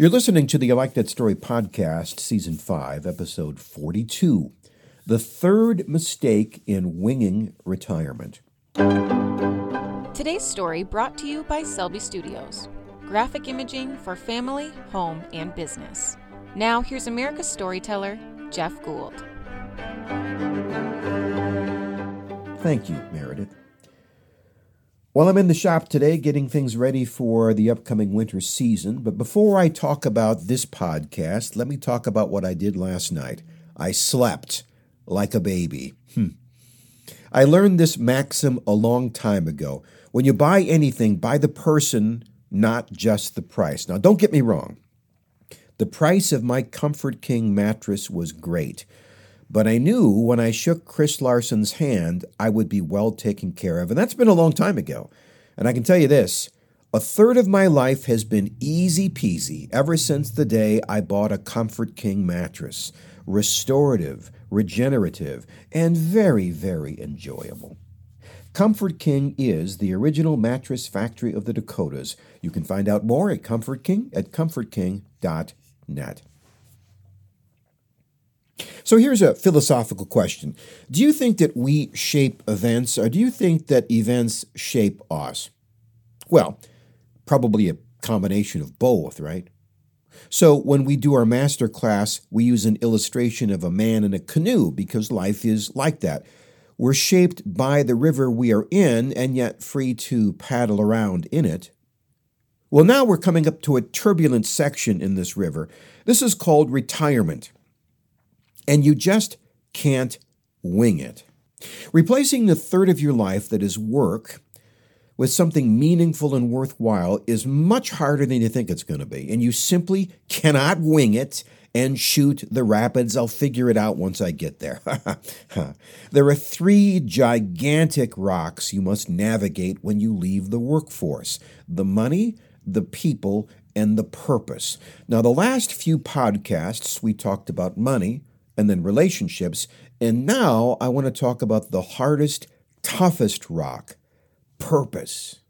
You're listening to the You Like That Story podcast, season 5, episode 42 The Third Mistake in Winging Retirement. Today's story brought to you by Selby Studios, graphic imaging for family, home, and business. Now, here's America's storyteller, Jeff Gould. Thank you, Meredith. Well, I'm in the shop today getting things ready for the upcoming winter season. But before I talk about this podcast, let me talk about what I did last night. I slept like a baby. Hmm. I learned this maxim a long time ago. When you buy anything, buy the person, not just the price. Now, don't get me wrong. The price of my Comfort King mattress was great. But I knew when I shook Chris Larson's hand, I would be well taken care of. And that's been a long time ago. And I can tell you this a third of my life has been easy peasy ever since the day I bought a Comfort King mattress. Restorative, regenerative, and very, very enjoyable. Comfort King is the original mattress factory of the Dakotas. You can find out more at Comfort King at comfortking.net. So here's a philosophical question Do you think that we shape events, or do you think that events shape us? Well, probably a combination of both, right? So when we do our master class, we use an illustration of a man in a canoe because life is like that. We're shaped by the river we are in and yet free to paddle around in it. Well, now we're coming up to a turbulent section in this river. This is called retirement and you just can't wing it. Replacing the third of your life that is work with something meaningful and worthwhile is much harder than you think it's going to be, and you simply cannot wing it and shoot the rapids. I'll figure it out once I get there. there are three gigantic rocks you must navigate when you leave the workforce the money, the people, and the purpose. Now, the last few podcasts, we talked about money, and then relationships. And now I want to talk about the hardest, toughest rock purpose.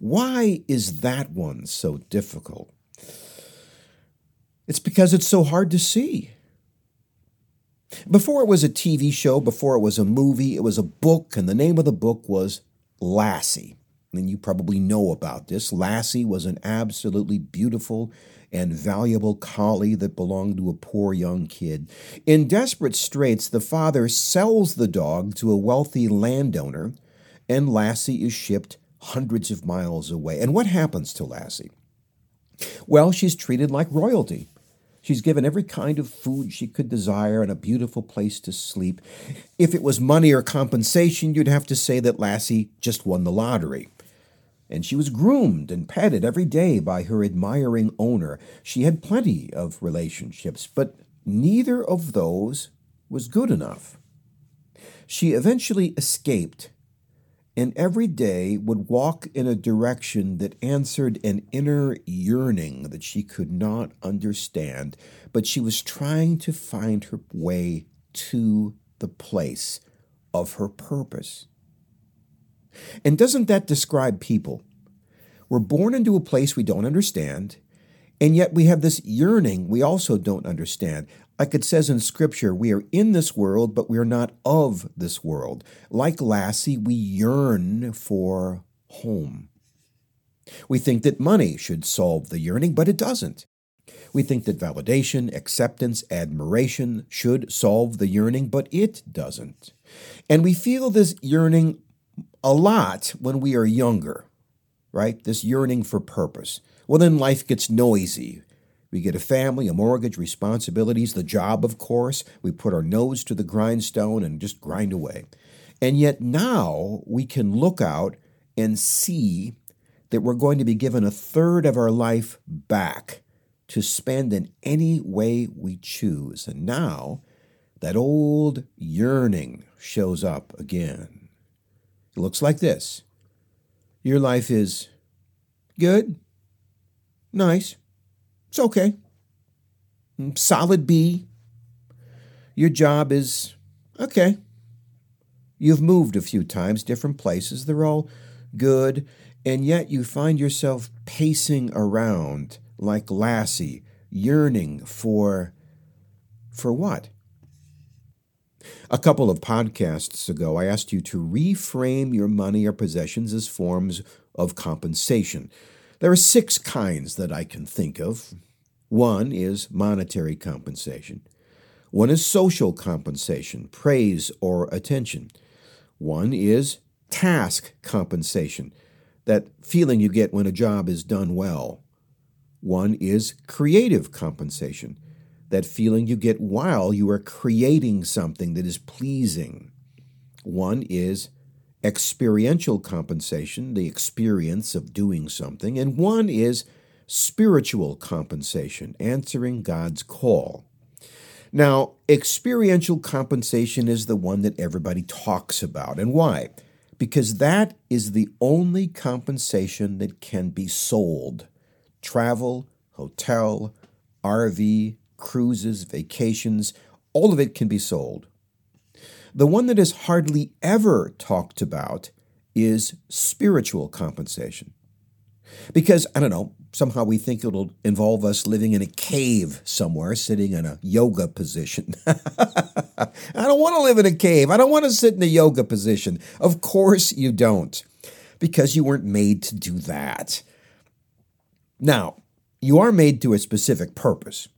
Why is that one so difficult? It's because it's so hard to see. Before it was a TV show, before it was a movie, it was a book, and the name of the book was Lassie. And you probably know about this. Lassie was an absolutely beautiful and valuable collie that belonged to a poor young kid. In desperate straits, the father sells the dog to a wealthy landowner, and Lassie is shipped hundreds of miles away. And what happens to Lassie? Well, she's treated like royalty. She's given every kind of food she could desire and a beautiful place to sleep. If it was money or compensation, you'd have to say that Lassie just won the lottery and she was groomed and petted every day by her admiring owner. She had plenty of relationships, but neither of those was good enough. She eventually escaped and every day would walk in a direction that answered an inner yearning that she could not understand, but she was trying to find her way to the place of her purpose. And doesn't that describe people? We're born into a place we don't understand, and yet we have this yearning we also don't understand. Like it says in Scripture, we are in this world, but we are not of this world. Like Lassie, we yearn for home. We think that money should solve the yearning, but it doesn't. We think that validation, acceptance, admiration should solve the yearning, but it doesn't. And we feel this yearning a lot when we are younger, right? This yearning for purpose. Well, then life gets noisy. We get a family, a mortgage, responsibilities, the job, of course. We put our nose to the grindstone and just grind away. And yet now we can look out and see that we're going to be given a third of our life back to spend in any way we choose. And now that old yearning shows up again. It looks like this Your life is good, nice, it's okay, mm, solid B. Your job is okay. You've moved a few times, different places, they're all good, and yet you find yourself pacing around like Lassie, yearning for. for what? A couple of podcasts ago, I asked you to reframe your money or possessions as forms of compensation. There are six kinds that I can think of. One is monetary compensation. One is social compensation, praise or attention. One is task compensation, that feeling you get when a job is done well. One is creative compensation, that feeling you get while you are creating something that is pleasing. One is experiential compensation, the experience of doing something, and one is spiritual compensation, answering God's call. Now, experiential compensation is the one that everybody talks about. And why? Because that is the only compensation that can be sold. Travel, hotel, RV, cruises, vacations, all of it can be sold. The one that is hardly ever talked about is spiritual compensation. Because, I don't know, somehow we think it'll involve us living in a cave somewhere, sitting in a yoga position. I don't want to live in a cave. I don't want to sit in a yoga position. Of course you don't, because you weren't made to do that. Now, you are made to a specific purpose.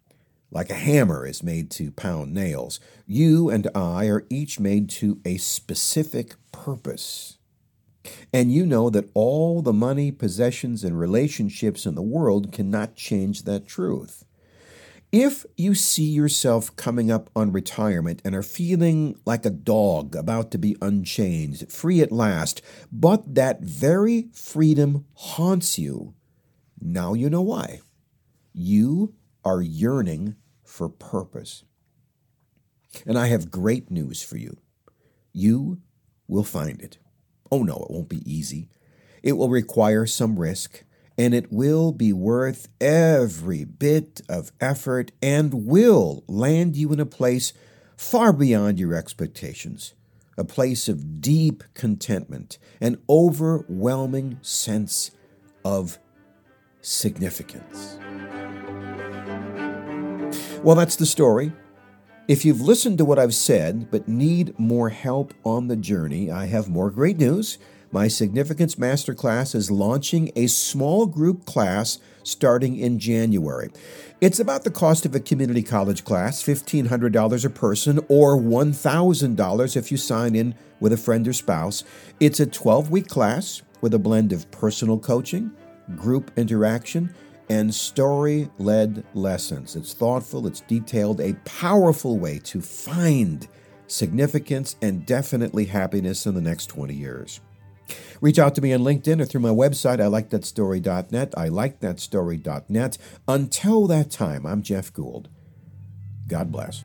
Like a hammer is made to pound nails, you and I are each made to a specific purpose. And you know that all the money, possessions, and relationships in the world cannot change that truth. If you see yourself coming up on retirement and are feeling like a dog about to be unchained, free at last, but that very freedom haunts you, now you know why. You are yearning for purpose. And I have great news for you. You will find it. Oh no, it won't be easy. It will require some risk, and it will be worth every bit of effort and will land you in a place far beyond your expectations, a place of deep contentment, an overwhelming sense of significance. Well, that's the story. If you've listened to what I've said but need more help on the journey, I have more great news. My Significance Masterclass is launching a small group class starting in January. It's about the cost of a community college class $1,500 a person or $1,000 if you sign in with a friend or spouse. It's a 12 week class with a blend of personal coaching, group interaction, and story led lessons. It's thoughtful, it's detailed, a powerful way to find significance and definitely happiness in the next 20 years. Reach out to me on LinkedIn or through my website, I like that story.net. I like that story.net. Until that time, I'm Jeff Gould. God bless.